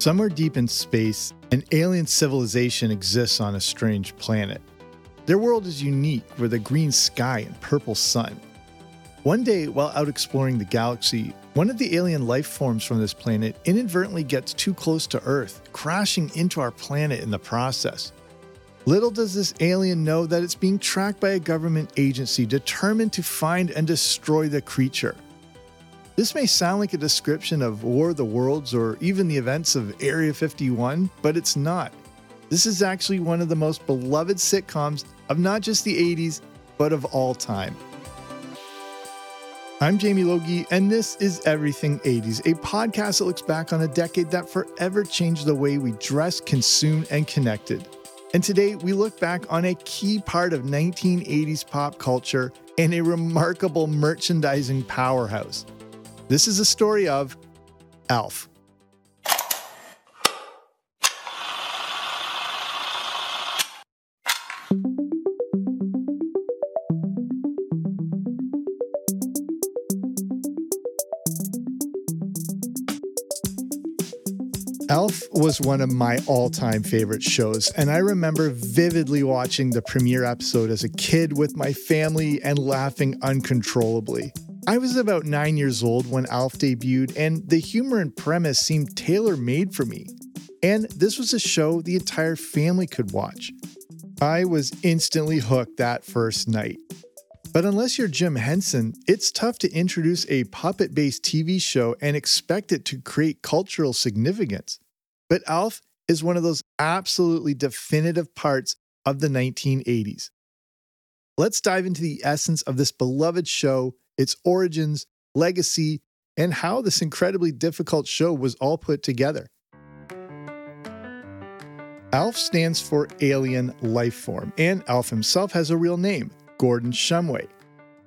Somewhere deep in space, an alien civilization exists on a strange planet. Their world is unique with a green sky and purple sun. One day, while out exploring the galaxy, one of the alien life forms from this planet inadvertently gets too close to Earth, crashing into our planet in the process. Little does this alien know that it's being tracked by a government agency determined to find and destroy the creature. This may sound like a description of War of the Worlds or even the events of Area 51, but it's not. This is actually one of the most beloved sitcoms of not just the 80s, but of all time. I'm Jamie Logie, and this is Everything 80s, a podcast that looks back on a decade that forever changed the way we dress, consume, and connected. And today we look back on a key part of 1980s pop culture and a remarkable merchandising powerhouse. This is a story of Alf. Alf was one of my all time favorite shows, and I remember vividly watching the premiere episode as a kid with my family and laughing uncontrollably. I was about nine years old when Alf debuted, and the humor and premise seemed tailor made for me. And this was a show the entire family could watch. I was instantly hooked that first night. But unless you're Jim Henson, it's tough to introduce a puppet based TV show and expect it to create cultural significance. But Alf is one of those absolutely definitive parts of the 1980s. Let's dive into the essence of this beloved show its origins, legacy, and how this incredibly difficult show was all put together. ALF stands for Alien Life Form, and ALF himself has a real name, Gordon Shumway.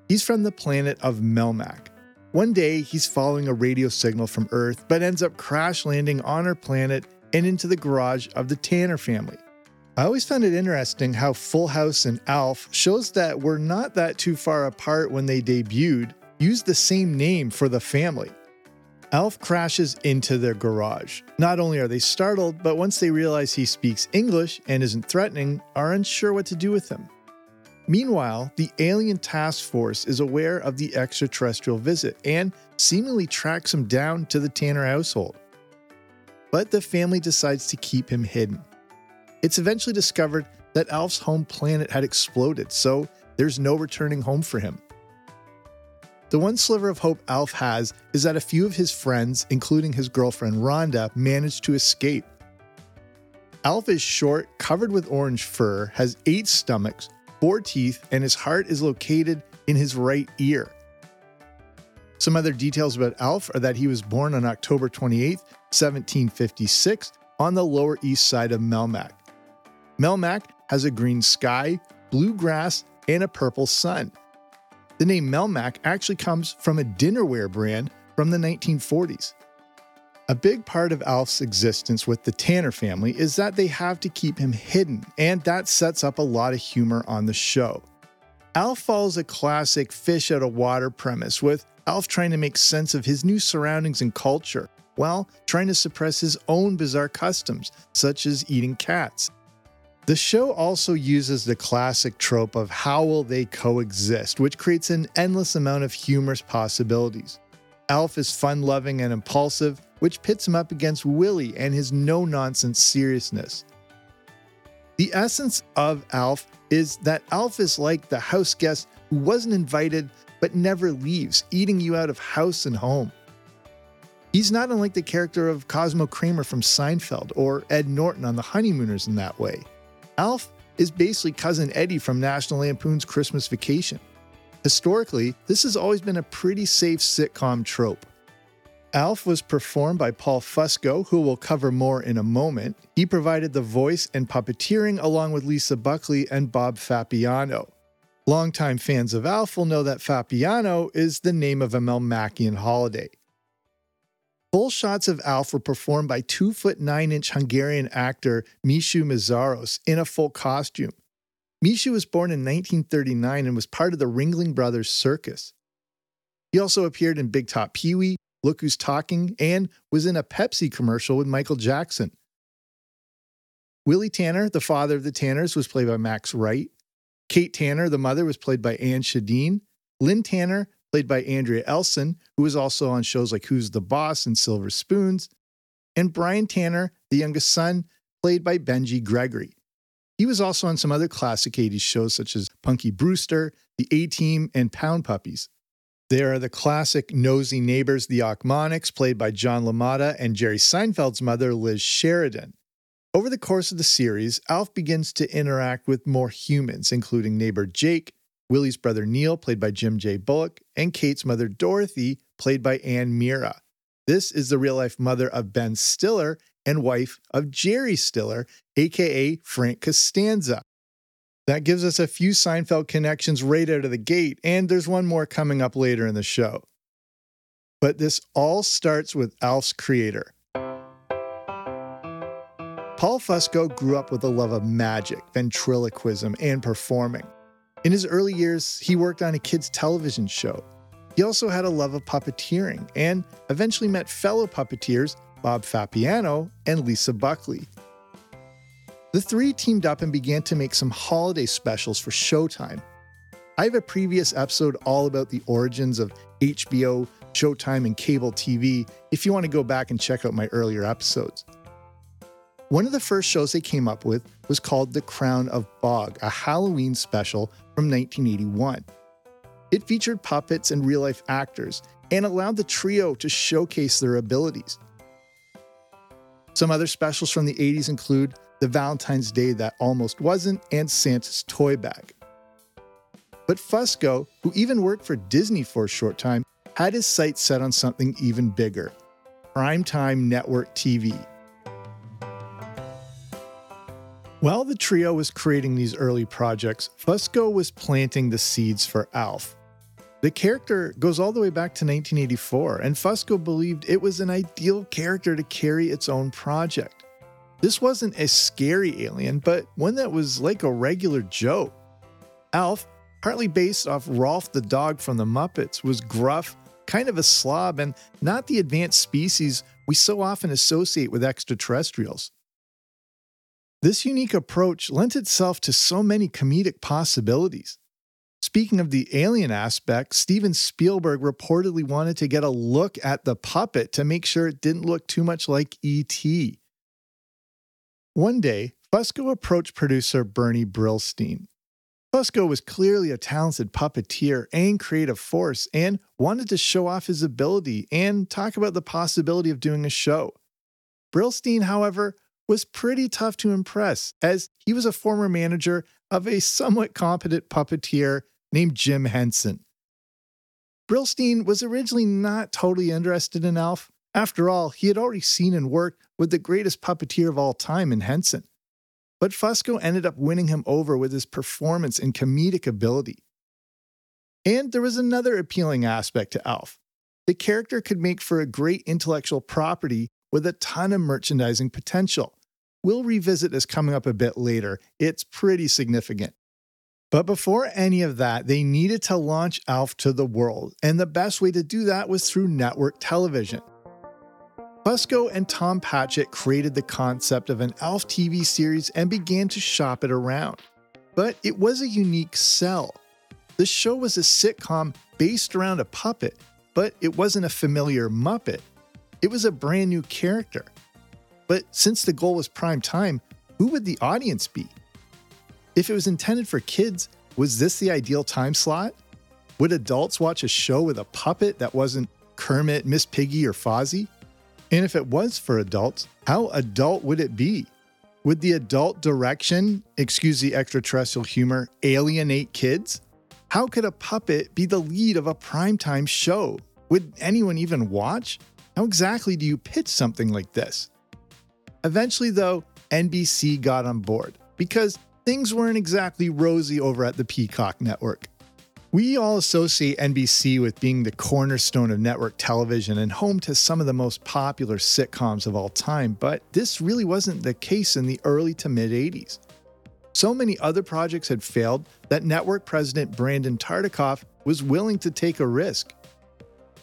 He's from the planet of Melmac. One day, he's following a radio signal from Earth, but ends up crash landing on our planet and into the garage of the Tanner family. I always found it interesting how Full House and Alf shows that we're not that too far apart when they debuted, used the same name for the family. Alf crashes into their garage. Not only are they startled, but once they realize he speaks English and isn't threatening, are unsure what to do with him. Meanwhile, the alien task force is aware of the extraterrestrial visit and seemingly tracks him down to the Tanner household. But the family decides to keep him hidden. It's eventually discovered that Alf's home planet had exploded, so there's no returning home for him. The one sliver of hope Alf has is that a few of his friends, including his girlfriend Rhonda, managed to escape. Alf is short, covered with orange fur, has eight stomachs, four teeth, and his heart is located in his right ear. Some other details about Alf are that he was born on October 28, 1756, on the Lower East Side of Melmac. Melmac has a green sky, blue grass, and a purple sun. The name Melmac actually comes from a dinnerware brand from the 1940s. A big part of Alf's existence with the Tanner family is that they have to keep him hidden, and that sets up a lot of humor on the show. Alf follows a classic fish out of water premise, with Alf trying to make sense of his new surroundings and culture, while trying to suppress his own bizarre customs, such as eating cats. The show also uses the classic trope of how will they coexist, which creates an endless amount of humorous possibilities. Alf is fun loving and impulsive, which pits him up against Willie and his no nonsense seriousness. The essence of Alf is that Alf is like the house guest who wasn't invited but never leaves, eating you out of house and home. He's not unlike the character of Cosmo Kramer from Seinfeld or Ed Norton on The Honeymooners in that way. Alf is basically Cousin Eddie from National Lampoon's Christmas Vacation. Historically, this has always been a pretty safe sitcom trope. Alf was performed by Paul Fusco, who we'll cover more in a moment. He provided the voice and puppeteering along with Lisa Buckley and Bob Fappiano. Longtime fans of Alf will know that Fappiano is the name of a Melmacian holiday. Full shots of Alf were performed by 2 foot 9 inch Hungarian actor Michu Mészáros in a full costume. Michu was born in 1939 and was part of the Ringling Brothers Circus. He also appeared in Big Top Pee Wee, Look Who's Talking, and was in a Pepsi commercial with Michael Jackson. Willie Tanner, the father of the Tanners, was played by Max Wright. Kate Tanner, the mother, was played by Anne Schedeen. Lynn Tanner, played by Andrea Elson, who was also on shows like Who's the Boss and Silver Spoons. And Brian Tanner, the youngest son, played by Benji Gregory. He was also on some other classic 80s shows such as Punky Brewster, The A Team, and Pound Puppies. There are the classic nosy neighbors, the Ochmoneks, played by John LaMotta and Jerry Seinfeld's mother, Liz Sheridan. Over the course of the series, Alf begins to interact with more humans, including neighbor Jake, Willie's brother Neil, played by Jim J. Bullock, and Kate's mother Dorothy, played by Anne Meara. This is the real life mother of Ben Stiller and wife of Jerry Stiller, aka Frank Costanza. That gives us a few Seinfeld connections right out of the gate, and there's one more coming up later in the show. But this all starts with Alf's creator. Paul Fusco grew up with a love of magic, ventriloquism, and performing. In his early years, he worked on a kids' television show. He also had a love of puppeteering and eventually met fellow puppeteers Bob Fappiano and Lisa Buckley. The three teamed up and began to make some holiday specials for Showtime. I have a previous episode all about the origins of HBO, Showtime, and cable TV if you want to go back and check out my earlier episodes. One of the first shows they came up with was called The Crown of Bog, a Halloween special from 1981. It featured puppets and real life actors and allowed the trio to showcase their abilities. Some other specials from the 80s include the Valentine's Day That Almost Wasn't, and Santa's Toy Bag. But Fusco, who even worked for Disney for a short time, had his sights set on something even bigger primetime network TV. While the trio was creating these early projects, Fusco was planting the seeds for Alf. The character goes all the way back to 1984, and Fusco believed it was an ideal character to carry its own project. This wasn't a scary alien, but one that was like a regular Joe. Alf, partly based off Rolf the dog from the Muppets, was gruff, kind of a slob, and not the advanced species we so often associate with extraterrestrials. This unique approach lent itself to so many comedic possibilities. Speaking of the alien aspect, Steven Spielberg reportedly wanted to get a look at the puppet to make sure it didn't look too much like E.T. One day, Fusco approached producer Bernie Brillstein. Fusco was clearly a talented puppeteer and creative force and wanted to show off his ability and talk about the possibility of doing a show. Brillstein, however, was pretty tough to impress, as he was a former manager of a somewhat competent puppeteer named Jim Henson. Brillstein was originally not totally interested in Alf, after all, he had already seen and worked with the greatest puppeteer of all time in Henson. But Fusco ended up winning him over with his performance and comedic ability. And there was another appealing aspect to Alf. The character could make for a great intellectual property with a ton of merchandising potential. We'll revisit this coming up a bit later. It's pretty significant. But before any of that, they needed to launch Alf to the world, and the best way to do that was through network television. Fusco and Tom Patchett created the concept of an ALF TV series and began to shop it around. But it was a unique sell. The show was a sitcom based around a puppet, but it wasn't a familiar Muppet. It was a brand new character. But since the goal was prime time, who would the audience be? If it was intended for kids, was this the ideal time slot? Would adults watch a show with a puppet that wasn't Kermit, Miss Piggy, or Fozzie? And if it was for adults, how adult would it be? Would the adult direction, excuse the extraterrestrial humor, alienate kids? How could a puppet be the lead of a primetime show? Would anyone even watch? How exactly do you pitch something like this? Eventually, though, NBC got on board because things weren't exactly rosy over at the Peacock network. We all associate NBC with being the cornerstone of network television and home to some of the most popular sitcoms of all time, but this really wasn't the case in the early to mid 80s. So many other projects had failed that network president Brandon Tartikoff was willing to take a risk.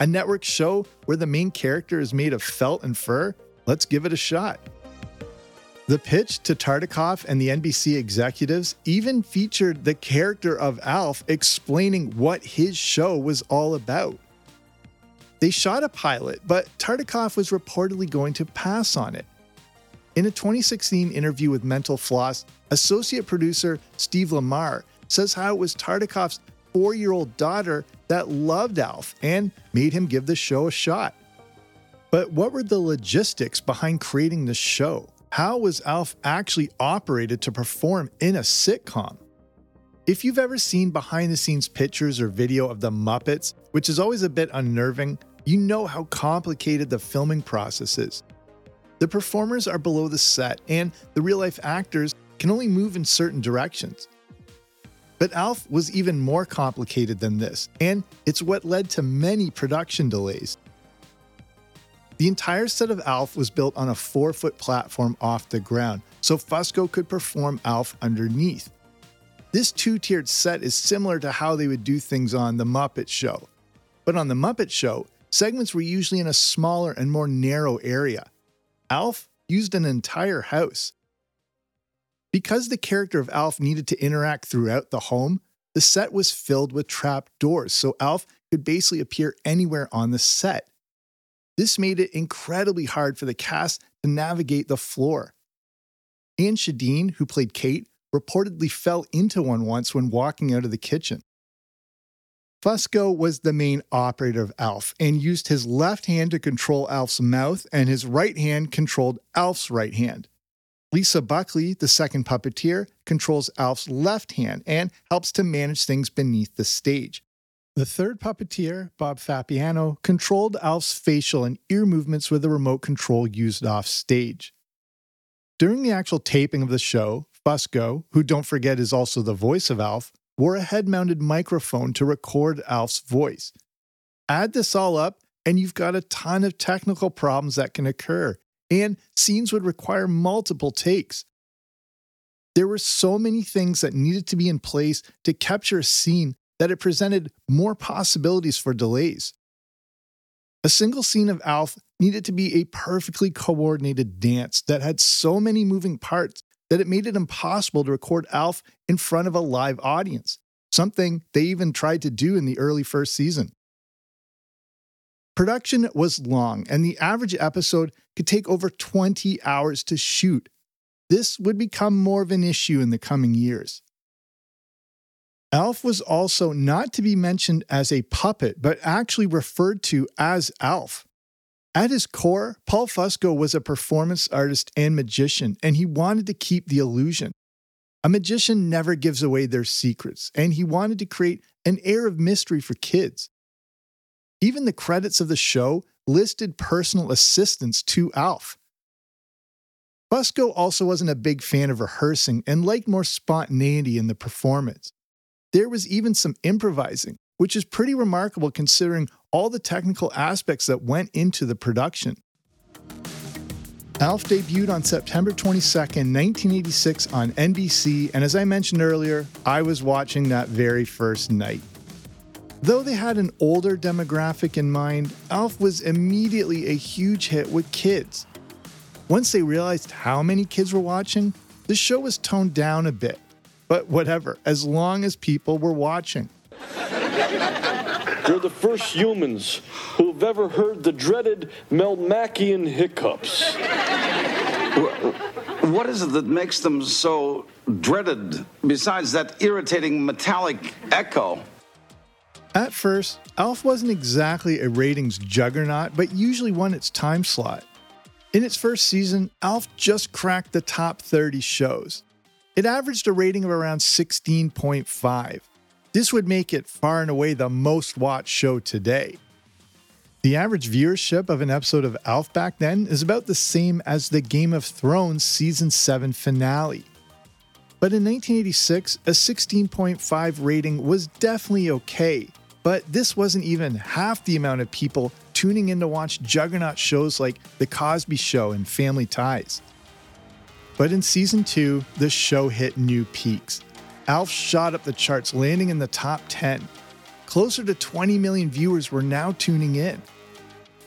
A network show where the main character is made of felt and fur? Let's give it a shot. The pitch to Tartikoff and the NBC executives even featured the character of Alf explaining what his show was all about. They shot a pilot, but Tartikoff was reportedly going to pass on it. In a 2016 interview with Mental Floss, associate producer Steve Lamar says how it was Tartikoff's four year old daughter that loved Alf and made him give the show a shot. But what were the logistics behind creating the show? How was Alf actually operated to perform in a sitcom? If you've ever seen behind the scenes pictures or video of the Muppets, which is always a bit unnerving, you know how complicated the filming process is. The performers are below the set, and the real life actors can only move in certain directions. But Alf was even more complicated than this, and it's what led to many production delays. The entire set of Alf was built on a four foot platform off the ground, so Fusco could perform Alf underneath. This two tiered set is similar to how they would do things on The Muppet Show. But on The Muppet Show, segments were usually in a smaller and more narrow area. Alf used an entire house. Because the character of Alf needed to interact throughout the home, the set was filled with trap doors, so Alf could basically appear anywhere on the set. This made it incredibly hard for the cast to navigate the floor. Anne Schedeen, who played Kate, reportedly fell into one once when walking out of the kitchen. Fusco was the main operator of Alf and used his left hand to control Alf's mouth, and his right hand controlled Alf's right hand. Lisa Buckley, the second puppeteer, controls Alf's left hand and helps to manage things beneath the stage. The third puppeteer, Bob Fappiano, controlled Alf's facial and ear movements with a remote control used off stage. During the actual taping of the show, Fusco, who don't forget is also the voice of Alf, wore a head mounted microphone to record Alf's voice. Add this all up, and you've got a ton of technical problems that can occur, and scenes would require multiple takes. There were so many things that needed to be in place to capture a scene that it presented more possibilities for delays. A single scene of Alf needed to be a perfectly coordinated dance that had so many moving parts that it made it impossible to record Alf in front of a live audience, something they even tried to do in the early first season. Production was long, and the average episode could take over 20 hours to shoot. This would become more of an issue in the coming years. Alf was also not to be mentioned as a puppet, but actually referred to as Alf. At his core, Paul Fusco was a performance artist and magician, and he wanted to keep the illusion. A magician never gives away their secrets, and he wanted to create an air of mystery for kids. Even the credits of the show listed personal assistants to Alf. Fusco also wasn't a big fan of rehearsing and liked more spontaneity in the performance. There was even some improvising, which is pretty remarkable considering all the technical aspects that went into the production. Alf debuted on September 22, 1986 on NBC, and as I mentioned earlier, I was watching that very first night. Though they had an older demographic in mind, Alf was immediately a huge hit with kids. Once they realized how many kids were watching, the show was toned down a bit but whatever, as long as people were watching. They're the first humans who've ever heard the dreaded Melmacian hiccups. What is it that makes them so dreaded besides that irritating metallic echo? At first, Alf wasn't exactly a ratings juggernaut, but usually won its time slot. In its first season, Alf just cracked the top 30 shows. It averaged a rating of around 16.5. This would make it far and away the most watched show today. The average viewership of an episode of ALF back then is about the same as the Game of Thrones season 7 finale. But in 1986, a 16.5 rating was definitely okay, but this wasn't even half the amount of people tuning in to watch juggernaut shows like The Cosby Show and Family Ties. But in season 2, the show hit new peaks. ALF shot up the charts, landing in the top 10. Closer to 20 million viewers were now tuning in.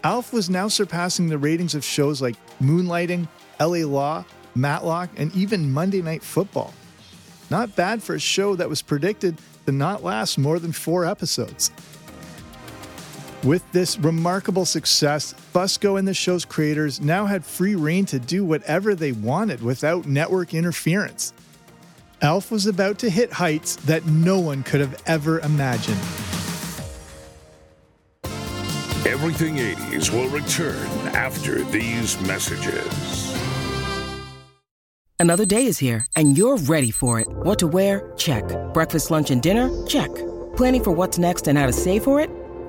ALF was now surpassing the ratings of shows like Moonlighting, LA Law, Matlock, and even Monday Night Football. Not bad for a show that was predicted to not last more than four episodes. With this remarkable success, Fusco and the show's creators now had free reign to do whatever they wanted without network interference. Alf was about to hit heights that no one could have ever imagined. Everything 80s will return after these messages. Another day is here, and you're ready for it. What to wear? Check. Breakfast, lunch, and dinner? Check. Planning for what's next and how to save for it?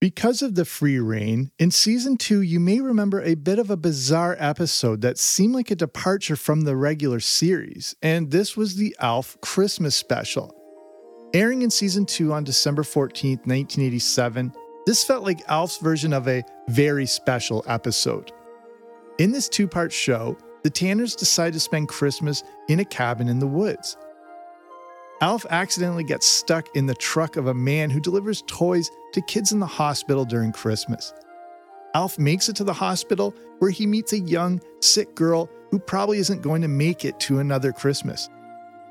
Because of the free reign, in season two, you may remember a bit of a bizarre episode that seemed like a departure from the regular series, and this was the ALF Christmas special. Airing in season two on December 14th, 1987, this felt like ALF's version of a very special episode. In this two part show, the Tanners decide to spend Christmas in a cabin in the woods. Alf accidentally gets stuck in the truck of a man who delivers toys to kids in the hospital during Christmas. Alf makes it to the hospital where he meets a young, sick girl who probably isn't going to make it to another Christmas.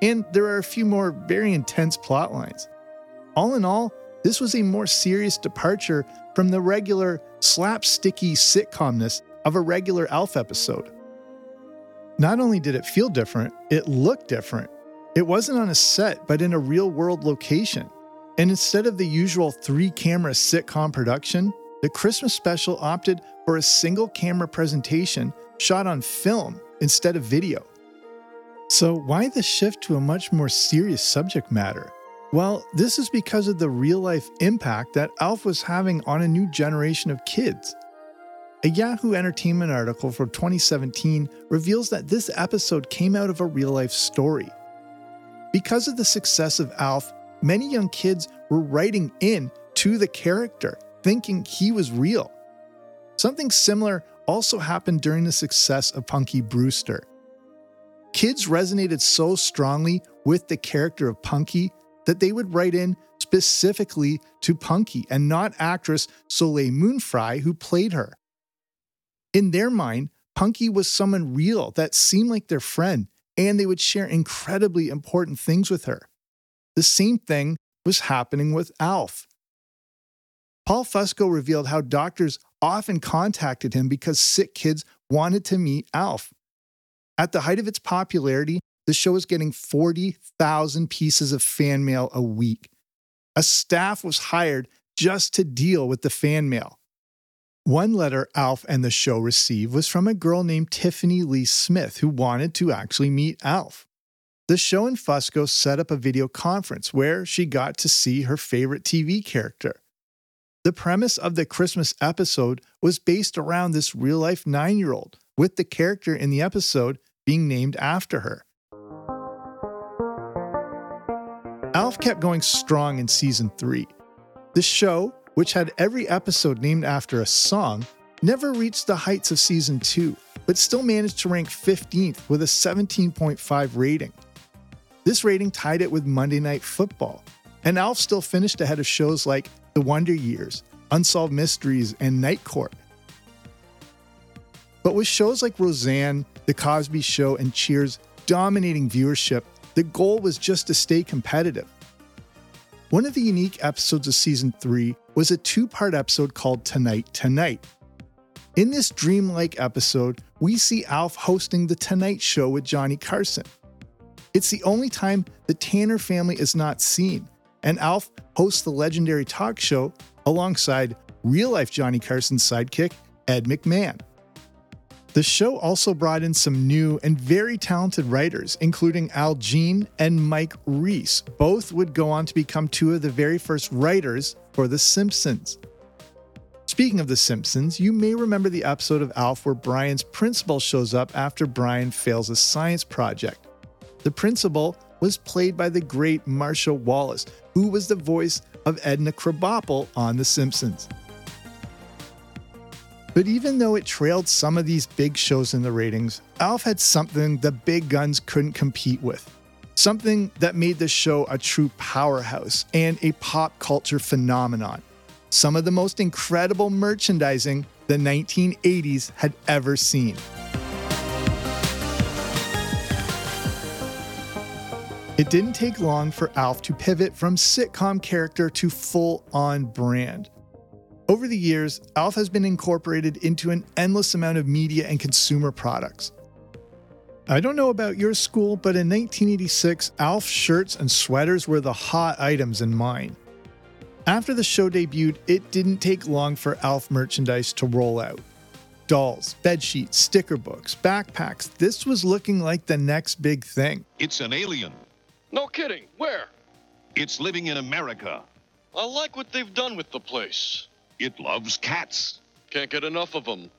And there are a few more very intense plot lines. All in all, this was a more serious departure from the regular slapsticky sitcomness of a regular Alf episode. Not only did it feel different, it looked different. It wasn't on a set, but in a real world location. And instead of the usual three camera sitcom production, the Christmas special opted for a single camera presentation shot on film instead of video. So, why the shift to a much more serious subject matter? Well, this is because of the real life impact that ALF was having on a new generation of kids. A Yahoo Entertainment article from 2017 reveals that this episode came out of a real life story. Because of the success of Alf, many young kids were writing in to the character, thinking he was real. Something similar also happened during the success of Punky Brewster. Kids resonated so strongly with the character of Punky that they would write in specifically to Punky and not actress Soleil Moon Frye, who played her. In their mind, Punky was someone real that seemed like their friend and they would share incredibly important things with her. The same thing was happening with Alf. Paul Fusco revealed how doctors often contacted him because sick kids wanted to meet Alf. At the height of its popularity, the show was getting 40,000 pieces of fan mail a week. A staff was hired just to deal with the fan mail. One letter Alf and the show received was from a girl named Tiffany Lee Smith who wanted to actually meet Alf. The show and Fusco set up a video conference where she got to see her favorite TV character. The premise of the Christmas episode was based around this real life nine year old, with the character in the episode being named after her. Alf kept going strong in season three. The show, which had every episode named after a song, never reached the heights of season 2, but still managed to rank 15th with a 17.5 rating. This rating tied it with Monday Night Football, and Alf still finished ahead of shows like The Wonder Years, Unsolved Mysteries, and Night Court. But with shows like Roseanne, The Cosby Show, and Cheers dominating viewership, the goal was just to stay competitive. One of the unique episodes of season 3 was a two part episode called Tonight Tonight. In this dreamlike episode, we see Alf hosting The Tonight Show with Johnny Carson. It's the only time the Tanner family is not seen, and Alf hosts the legendary talk show alongside real life Johnny Carson's sidekick, Ed McMahon. The show also brought in some new and very talented writers, including Al Jean and Mike Reiss. Both would go on to become two of the very first writers for The Simpsons. Speaking of The Simpsons, you may remember the episode of Alf where Brian's principal shows up after Brian fails a science project. The principal was played by the great Marcia Wallace, who was the voice of Edna Krabappel on The Simpsons. But even though it trailed some of these big shows in the ratings, Alf had something the big guns couldn't compete with. Something that made the show a true powerhouse and a pop culture phenomenon. Some of the most incredible merchandising the 1980s had ever seen. It didn't take long for Alf to pivot from sitcom character to full on brand. Over the years, Alf has been incorporated into an endless amount of media and consumer products. I don't know about your school, but in 1986, Alf shirts and sweaters were the hot items in mine. After the show debuted, it didn't take long for Alf merchandise to roll out. Dolls, bed sheets, sticker books, backpacks, this was looking like the next big thing. It's an alien. No kidding. Where? It's living in America. I like what they've done with the place. It loves cats. Can't get enough of them.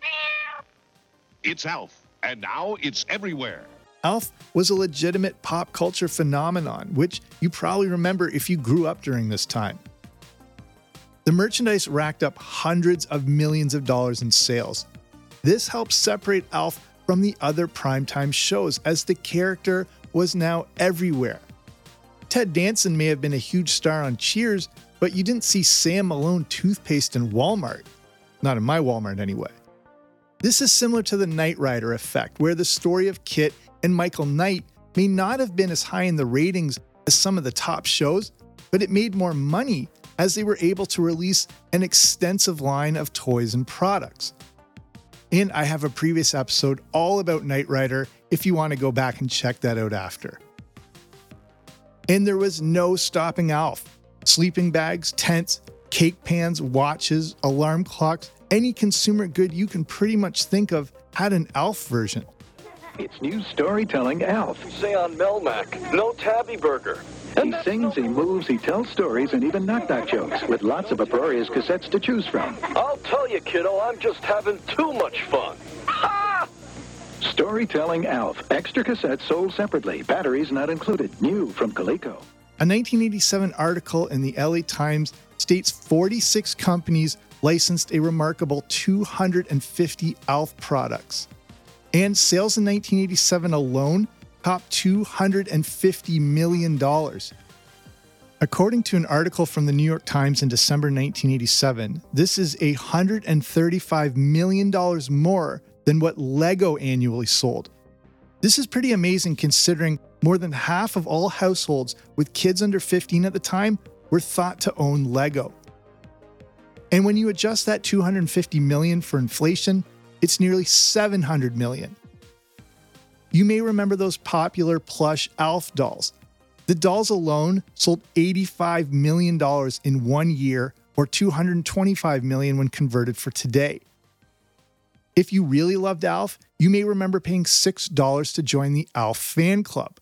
It's Alf, and now it's everywhere. Alf was a legitimate pop culture phenomenon, which you probably remember if you grew up during this time. The merchandise racked up hundreds of millions of dollars in sales. This helped separate Alf from the other primetime shows as the character was now everywhere. Ted Danson may have been a huge star on Cheers, but you didn't see Sam Malone toothpaste in Walmart. Not in my Walmart, anyway. This is similar to the Knight Rider effect, where the story of KITT and Michael Knight may not have been as high in the ratings as some of the top shows, but it made more money as they were able to release an extensive line of toys and products. And I have a previous episode all about Knight Rider if you want to go back and check that out after. And there was no stopping Alf sleeping bags, tents, cake pans, watches, alarm clocks, any consumer good you can pretty much think of had an Alf version. It's new storytelling Alf. Say on Melmac, no tabby burger. He sings, he moves, he tells stories, and even knock-knock jokes, with lots of uproarious cassettes to choose from. I'll tell you, kiddo, I'm just having too much fun. Storytelling Alf. Extra cassettes sold separately. Batteries not included. New from Coleco. A 1987 article in the LA Times states 46 companies licensed a remarkable 250 ALF products. And sales in 1987 alone topped $250 million. According to an article from the New York Times in December 1987, this is $135 million more than what Lego annually sold. This is pretty amazing considering more than half of all households with kids under 15 at the time were thought to own Lego. And when you adjust that 250 million for inflation, it's nearly 700 million. You may remember those popular plush Alf dolls. The dolls alone sold $85 million in one year or 225 million when converted for today. If you really loved Alf, you may remember paying $6 to join the Alf fan club.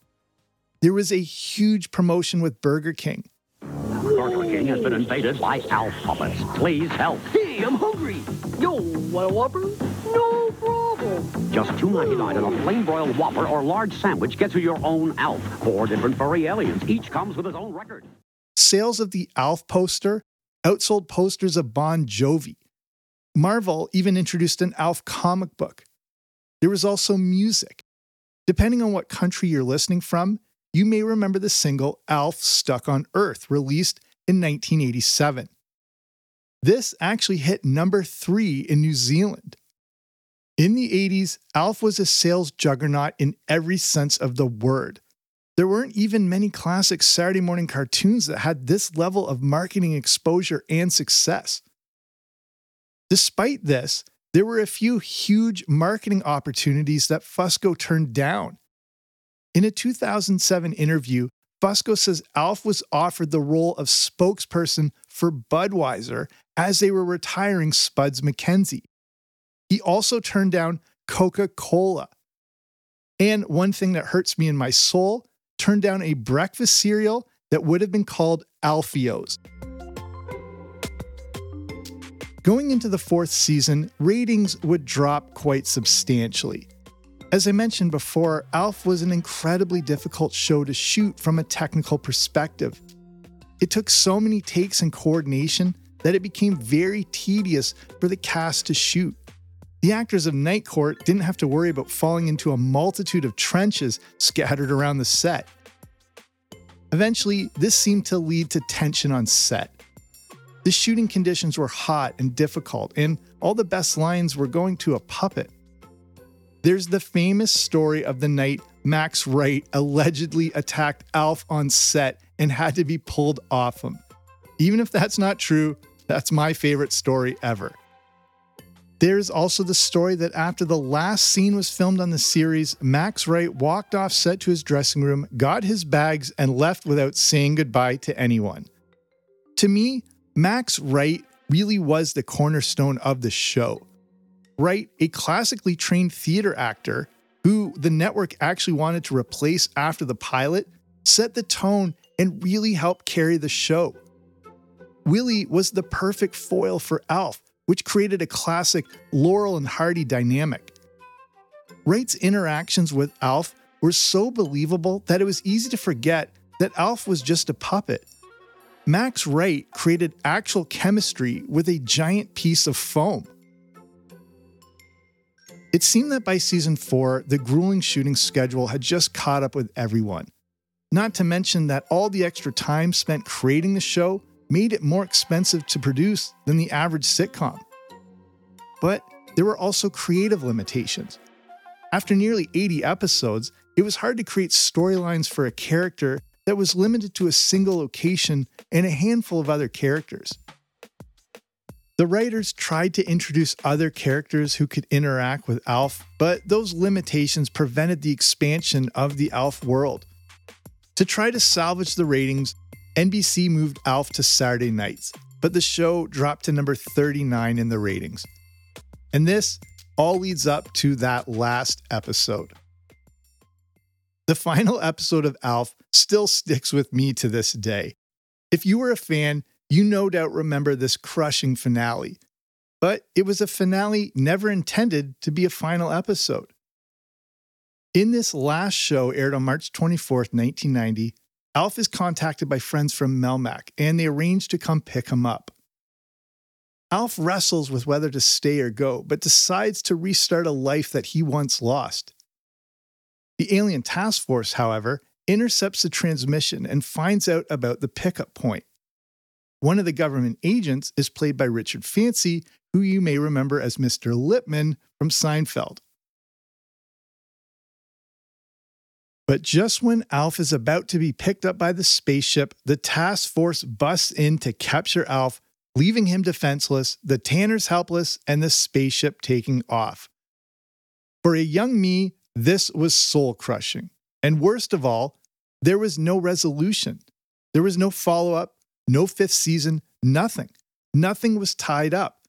There was a huge promotion with Burger King. Burger King has been invaded by Alf puppets. Please help. Hey, I'm hungry. Yo, want a Whopper? No problem. Just $2.99 and a plain broiled Whopper or large sandwich gets you your own Alf. Four different furry aliens. Each comes with his own record. Sales of the Alf poster outsold posters of Bon Jovi. Marvel even introduced an Alf comic book. There was also music. Depending on what country you're listening from, you may remember the single Alf Stuck on Earth, released in 1987. This actually hit number three in New Zealand. In the 80s, Alf was a sales juggernaut in every sense of the word. There weren't even many classic Saturday morning cartoons that had this level of marketing exposure and success. Despite this, there were a few huge marketing opportunities that Fusco turned down. In a 2007 interview, Fusco says Alf was offered the role of spokesperson for Budweiser as they were retiring Spuds MacKenzie. He also turned down Coca Cola. And one thing that hurts me in my soul turned down a breakfast cereal that would have been called Alfio's. Going into the fourth season, ratings would drop quite substantially. As I mentioned before, ALF was an incredibly difficult show to shoot from a technical perspective. It took so many takes and coordination that it became very tedious for the cast to shoot. The actors of Night Court didn't have to worry about falling into a multitude of trenches scattered around the set. Eventually, this seemed to lead to tension on set. The shooting conditions were hot and difficult, and all the best lines were going to a puppet. There's the famous story of the night Max Wright allegedly attacked Alf on set and had to be pulled off him. Even if that's not true, that's my favorite story ever. There's also the story that after the last scene was filmed on the series, Max Wright walked off set to his dressing room, got his bags, and left without saying goodbye to anyone. To me, Max Wright really was the cornerstone of the show. Wright, a classically trained theater actor who the network actually wanted to replace after the pilot, set the tone and really helped carry the show. Willie was the perfect foil for Alf, which created a classic Laurel and Hardy dynamic. Wright's interactions with Alf were so believable that it was easy to forget that Alf was just a puppet. Max Wright created actual chemistry with a giant piece of foam. It seemed that by season four, the grueling shooting schedule had just caught up with everyone. Not to mention that all the extra time spent creating the show made it more expensive to produce than the average sitcom. But there were also creative limitations. After nearly 80 episodes, it was hard to create storylines for a character that was limited to a single location and a handful of other characters. The writers tried to introduce other characters who could interact with Alf, but those limitations prevented the expansion of the Alf world. To try to salvage the ratings, NBC moved Alf to Saturday nights, but the show dropped to number 39 in the ratings. And this all leads up to that last episode. The final episode of Alf still sticks with me to this day. If you were a fan, you no doubt remember this crushing finale, but it was a finale never intended to be a final episode. In this last show, aired on March 24th, 1990, Alf is contacted by friends from Melmac and they arrange to come pick him up. Alf wrestles with whether to stay or go, but decides to restart a life that he once lost. The alien task force, however, intercepts the transmission and finds out about the pickup point. One of the government agents is played by Richard Fancy, who you may remember as Mr. Lipman from Seinfeld. But just when Alf is about to be picked up by the spaceship, the task force busts in to capture Alf, leaving him defenseless, the Tanners helpless, and the spaceship taking off. For a young me, this was soul crushing. And worst of all, there was no resolution. There was no follow up, no fifth season, nothing. Nothing was tied up.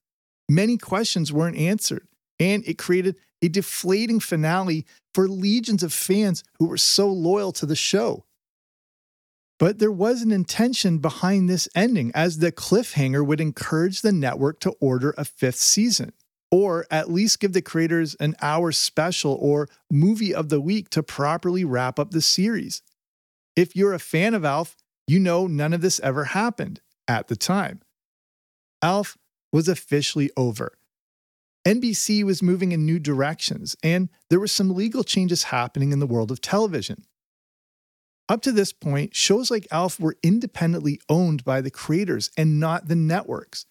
Many questions weren't answered, and it created a deflating finale for legions of fans who were so loyal to the show. But there was an intention behind this ending, as the cliffhanger would encourage the network to order a fifth season, or at least give the creators an hour special or movie of the week to properly wrap up the series. If you're a fan of Alf, you know none of this ever happened at the time. Alf was officially over. NBC was moving in new directions, and there were some legal changes happening in the world of television. Up to this point, shows like Alf were independently owned by the creators and not the networks.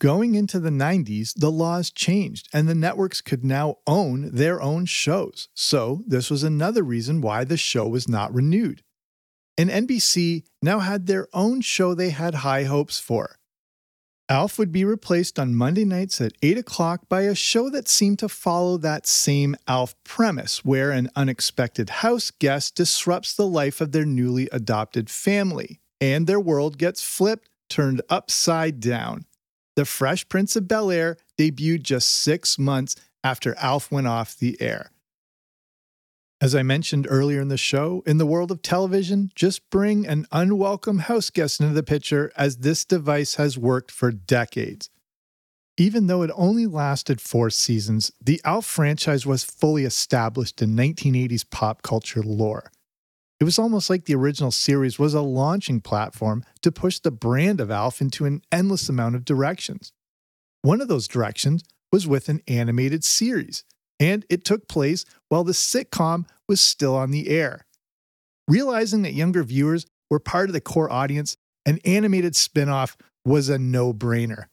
Going into the 90s, the laws changed and the networks could now own their own shows. So, this was another reason why the show was not renewed and NBC now had their own show they had high hopes for. Alf would be replaced on Monday nights at 8 o'clock by a show that seemed to follow that same Alf premise, where an unexpected house guest disrupts the life of their newly adopted family, and their world gets flipped, turned upside down. The Fresh Prince of Bel Air debuted just six months after Alf went off the air. As I mentioned earlier in the show, in the world of television, just bring an unwelcome house guest into the picture as this device has worked for decades. Even though it only lasted four seasons, the ALF franchise was fully established in 1980s pop culture lore. It was almost like the original series was a launching platform to push the brand of ALF into an endless amount of directions. One of those directions was with an animated series and it took place while the sitcom was still on the air. Realizing that younger viewers were part of the core audience, an animated spin off was a no brainer.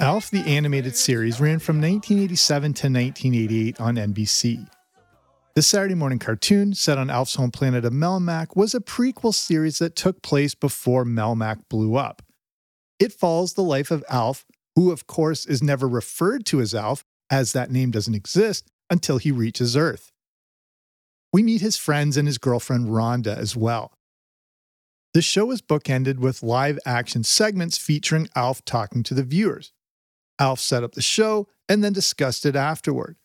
Alf the Animated Series ran from 1987 to 1988 on NBC. The Saturday morning cartoon, set on Alf's home planet of Melmac, was a prequel series that took place before Melmac blew up. It follows the life of Alf, who, of course, is never referred to as Alf, as that name doesn't exist until he reaches Earth. We meet his friends and his girlfriend Rhonda as well. The show is bookended with live action segments featuring Alf talking to the viewers. Alf set up the show and then discussed it afterward.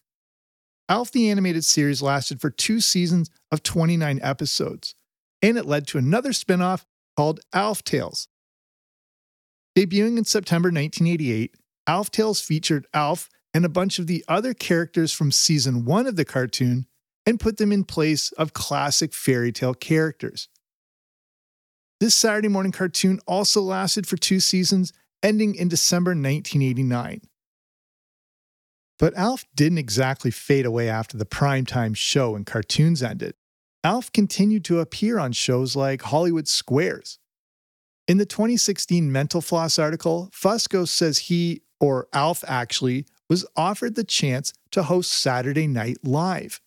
Alf the Animated Series lasted for two seasons of 29 episodes, and it led to another spin off called Alf Tales. Debuting in September 1988, Alf Tales featured Alf and a bunch of the other characters from season one of the cartoon and put them in place of classic fairy tale characters. This Saturday morning cartoon also lasted for two seasons, ending in December 1989. But Alf didn't exactly fade away after the primetime show and cartoons ended. Alf continued to appear on shows like Hollywood Squares. In the 2016 Mental Floss article, Fusco says he, or Alf actually, was offered the chance to host Saturday Night Live.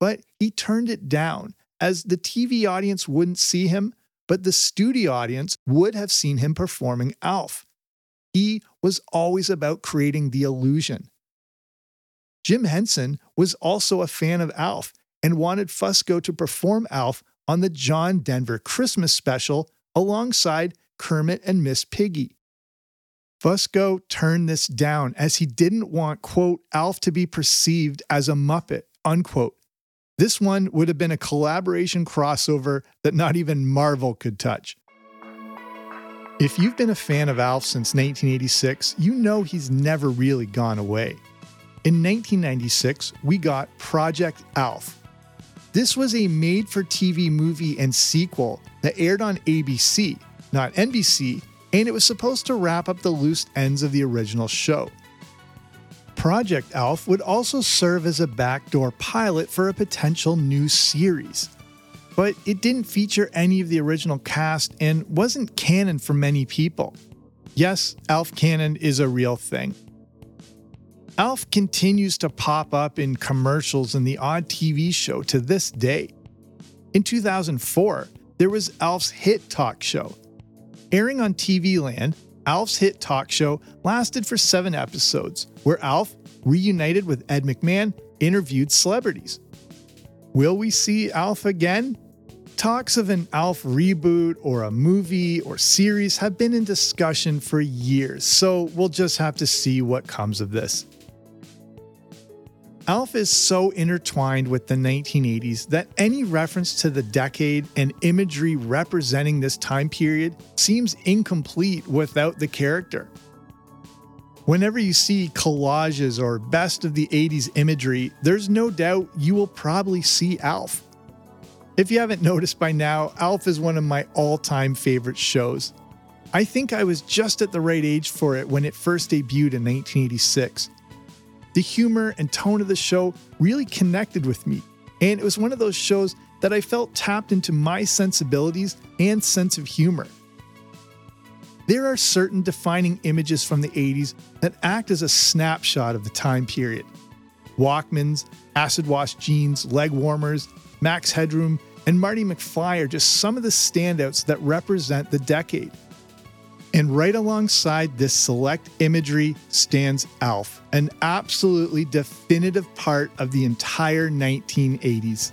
But he turned it down as the TV audience wouldn't see him, but the studio audience would have seen him performing Alf. He was always about creating the illusion. Jim Henson was also a fan of Alf and wanted Fusco to perform Alf on the John Denver Christmas special alongside Kermit and Miss Piggy. Fusco turned this down as he didn't want, quote, Alf to be perceived as a Muppet, unquote. This one would have been a collaboration crossover that not even Marvel could touch. If you've been a fan of Alf since 1986, you know he's never really gone away. In 1996, we got Project Alf. This was a made for TV movie and sequel that aired on ABC, not NBC, and it was supposed to wrap up the loose ends of the original show. Project Alf would also serve as a backdoor pilot for a potential new series. But it didn't feature any of the original cast and wasn't canon for many people. Yes, Alf canon is a real thing, Alf continues to pop up in commercials and the odd TV show to this day. In 2004, there was Alf's hit talk show. Airing on TV Land, Alf's hit talk show lasted for seven episodes, where Alf, reunited with Ed McMahon, interviewed celebrities. Will we see Alf again? Talks of an Alf reboot or a movie or series have been in discussion for years, so we'll just have to see what comes of this. Alf is so intertwined with the 1980s that any reference to the decade and imagery representing this time period seems incomplete without the character. Whenever you see collages or best of the 80s imagery, there's no doubt you will probably see Alf. If you haven't noticed by now, Alf is one of my all time favorite shows. I think I was just at the right age for it when it first debuted in 1986 the humor and tone of the show really connected with me, and it was one of those shows that I felt tapped into my sensibilities and sense of humor. there are certain defining images from the 80s that act as a snapshot of the time period. Walkmans, acid wash jeans, leg warmers, Max Headroom, and Marty McFly are just some of the standouts that represent the decade. And right alongside this select imagery stands ALF, an absolutely definitive part of the entire 1980s.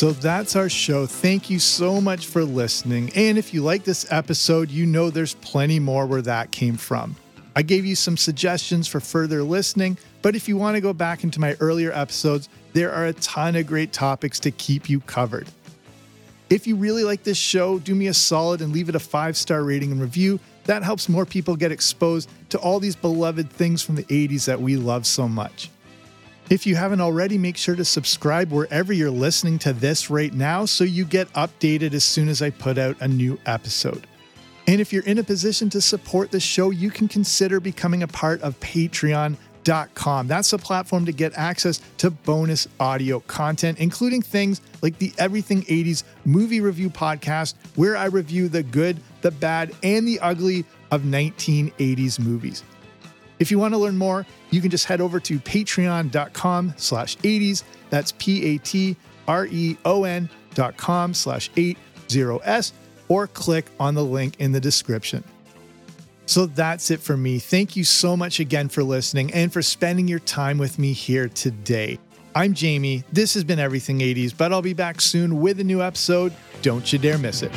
So that's our show. Thank you so much for listening. And if you like this episode, you know there's plenty more where that came from. I gave you some suggestions for further listening, but if you want to go back into my earlier episodes, there are a ton of great topics to keep you covered. If you really like this show, do me a solid and leave it a five star rating and review. That helps more people get exposed to all these beloved things from the 80s that we love so much. If you haven't already, make sure to subscribe wherever you're listening to this right now so you get updated as soon as I put out a new episode. And if you're in a position to support the show, you can consider becoming a part of Patreon.com. That's a platform to get access to bonus audio content, including things like the Everything 80s movie review podcast, where I review the good, the bad, and the ugly of 1980s movies. If you want to learn more, you can just head over to patreon.com slash 80s. That's P-A-T-R-E-O-N dot com slash 80s or click on the link in the description. So that's it for me. Thank you so much again for listening and for spending your time with me here today. I'm Jamie. This has been Everything 80s, but I'll be back soon with a new episode. Don't you dare miss it.